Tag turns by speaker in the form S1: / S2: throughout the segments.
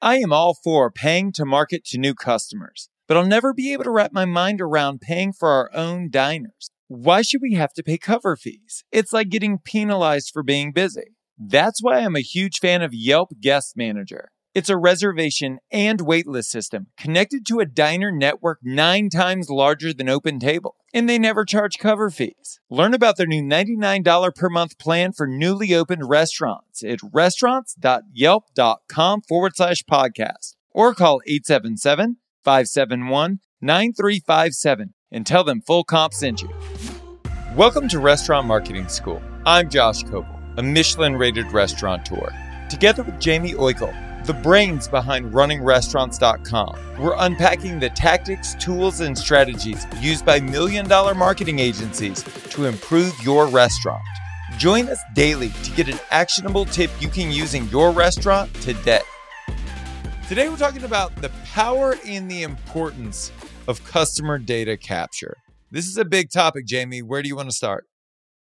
S1: I am all for paying to market to new customers, but I'll never be able to wrap my mind around paying for our own diners. Why should we have to pay cover fees? It's like getting penalized for being busy. That's why I'm a huge fan of Yelp Guest Manager. It's a reservation and waitlist system connected to a diner network nine times larger than OpenTable. And they never charge cover fees. Learn about their new $99 per month plan for newly opened restaurants at restaurants.yelp.com forward slash podcast or call 877 571 9357 and tell them full comp sent you. Welcome to Restaurant Marketing School. I'm Josh Kopel, a Michelin rated restaurateur. Together with Jamie Oikle, the brains behind runningrestaurants.com. We're unpacking the tactics, tools, and strategies used by million dollar marketing agencies to improve your restaurant. Join us daily to get an actionable tip you can use in your restaurant today. Today, we're talking about the power and the importance of customer data capture. This is a big topic, Jamie. Where do you want to start?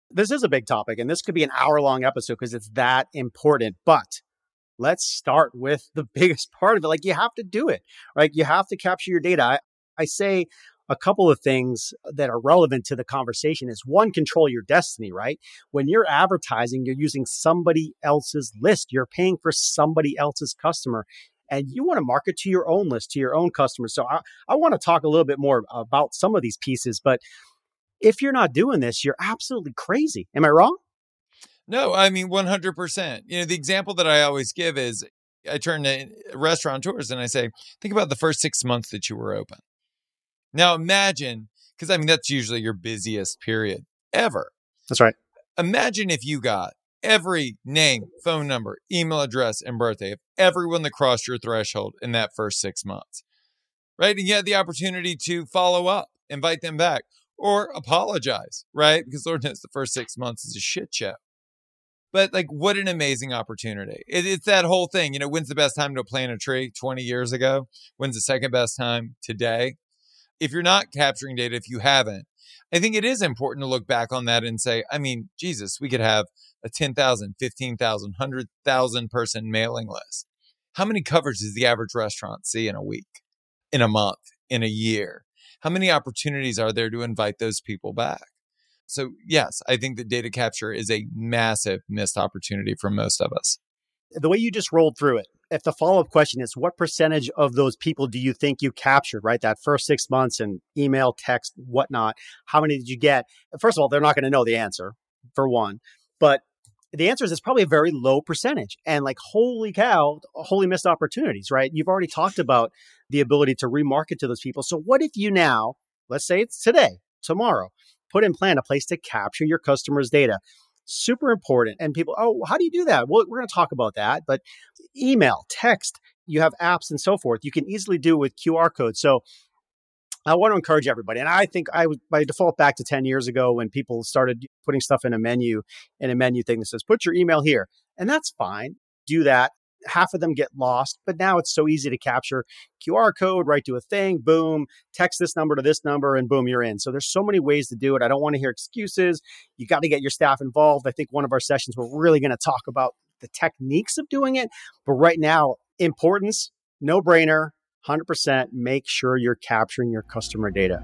S2: This is a big topic, and this could be an hour long episode because it's that important. But let's start with the biggest part of it. Like you have to do it, right? You have to capture your data. I, I say a couple of things that are relevant to the conversation is one, control your destiny, right? When you're advertising, you're using somebody else's list. You're paying for somebody else's customer and you want to market to your own list, to your own customers. So I, I want to talk a little bit more about some of these pieces, but if you're not doing this, you're absolutely crazy. Am I wrong?
S1: No, I mean 100%. You know, the example that I always give is I turn to uh, restaurateurs and I say, think about the first six months that you were open. Now imagine, because I mean, that's usually your busiest period ever.
S2: That's right.
S1: Imagine if you got every name, phone number, email address, and birthday of everyone that crossed your threshold in that first six months. Right. And you had the opportunity to follow up, invite them back, or apologize, right? Because Lord knows the first six months is a shit show. But like, what an amazing opportunity. It, it's that whole thing. You know, when's the best time to plant a tree 20 years ago? When's the second best time today? If you're not capturing data, if you haven't, I think it is important to look back on that and say, I mean, Jesus, we could have a 10,000, 15,000, 100,000 person mailing list. How many covers does the average restaurant see in a week, in a month, in a year? How many opportunities are there to invite those people back? So, yes, I think that data capture is a massive missed opportunity for most of us.
S2: The way you just rolled through it, if the follow up question is what percentage of those people do you think you captured, right? That first six months and email, text, whatnot, how many did you get? First of all, they're not going to know the answer for one. But the answer is it's probably a very low percentage. And like, holy cow, holy missed opportunities, right? You've already talked about the ability to remarket to those people. So, what if you now, let's say it's today, tomorrow, put in plan a place to capture your customers' data. Super important. And people, oh, how do you do that? Well, we're going to talk about that. But email, text, you have apps and so forth. You can easily do with QR codes. So I want to encourage everybody. And I think I by default back to 10 years ago when people started putting stuff in a menu in a menu thing that says, put your email here. And that's fine. Do that half of them get lost, but now it's so easy to capture QR code, right to a thing, boom, text this number to this number, and boom, you're in. So there's so many ways to do it. I don't want to hear excuses. You got to get your staff involved. I think one of our sessions, we're really going to talk about the techniques of doing it. But right now, importance, no brainer, 100%. Make sure you're capturing your customer data.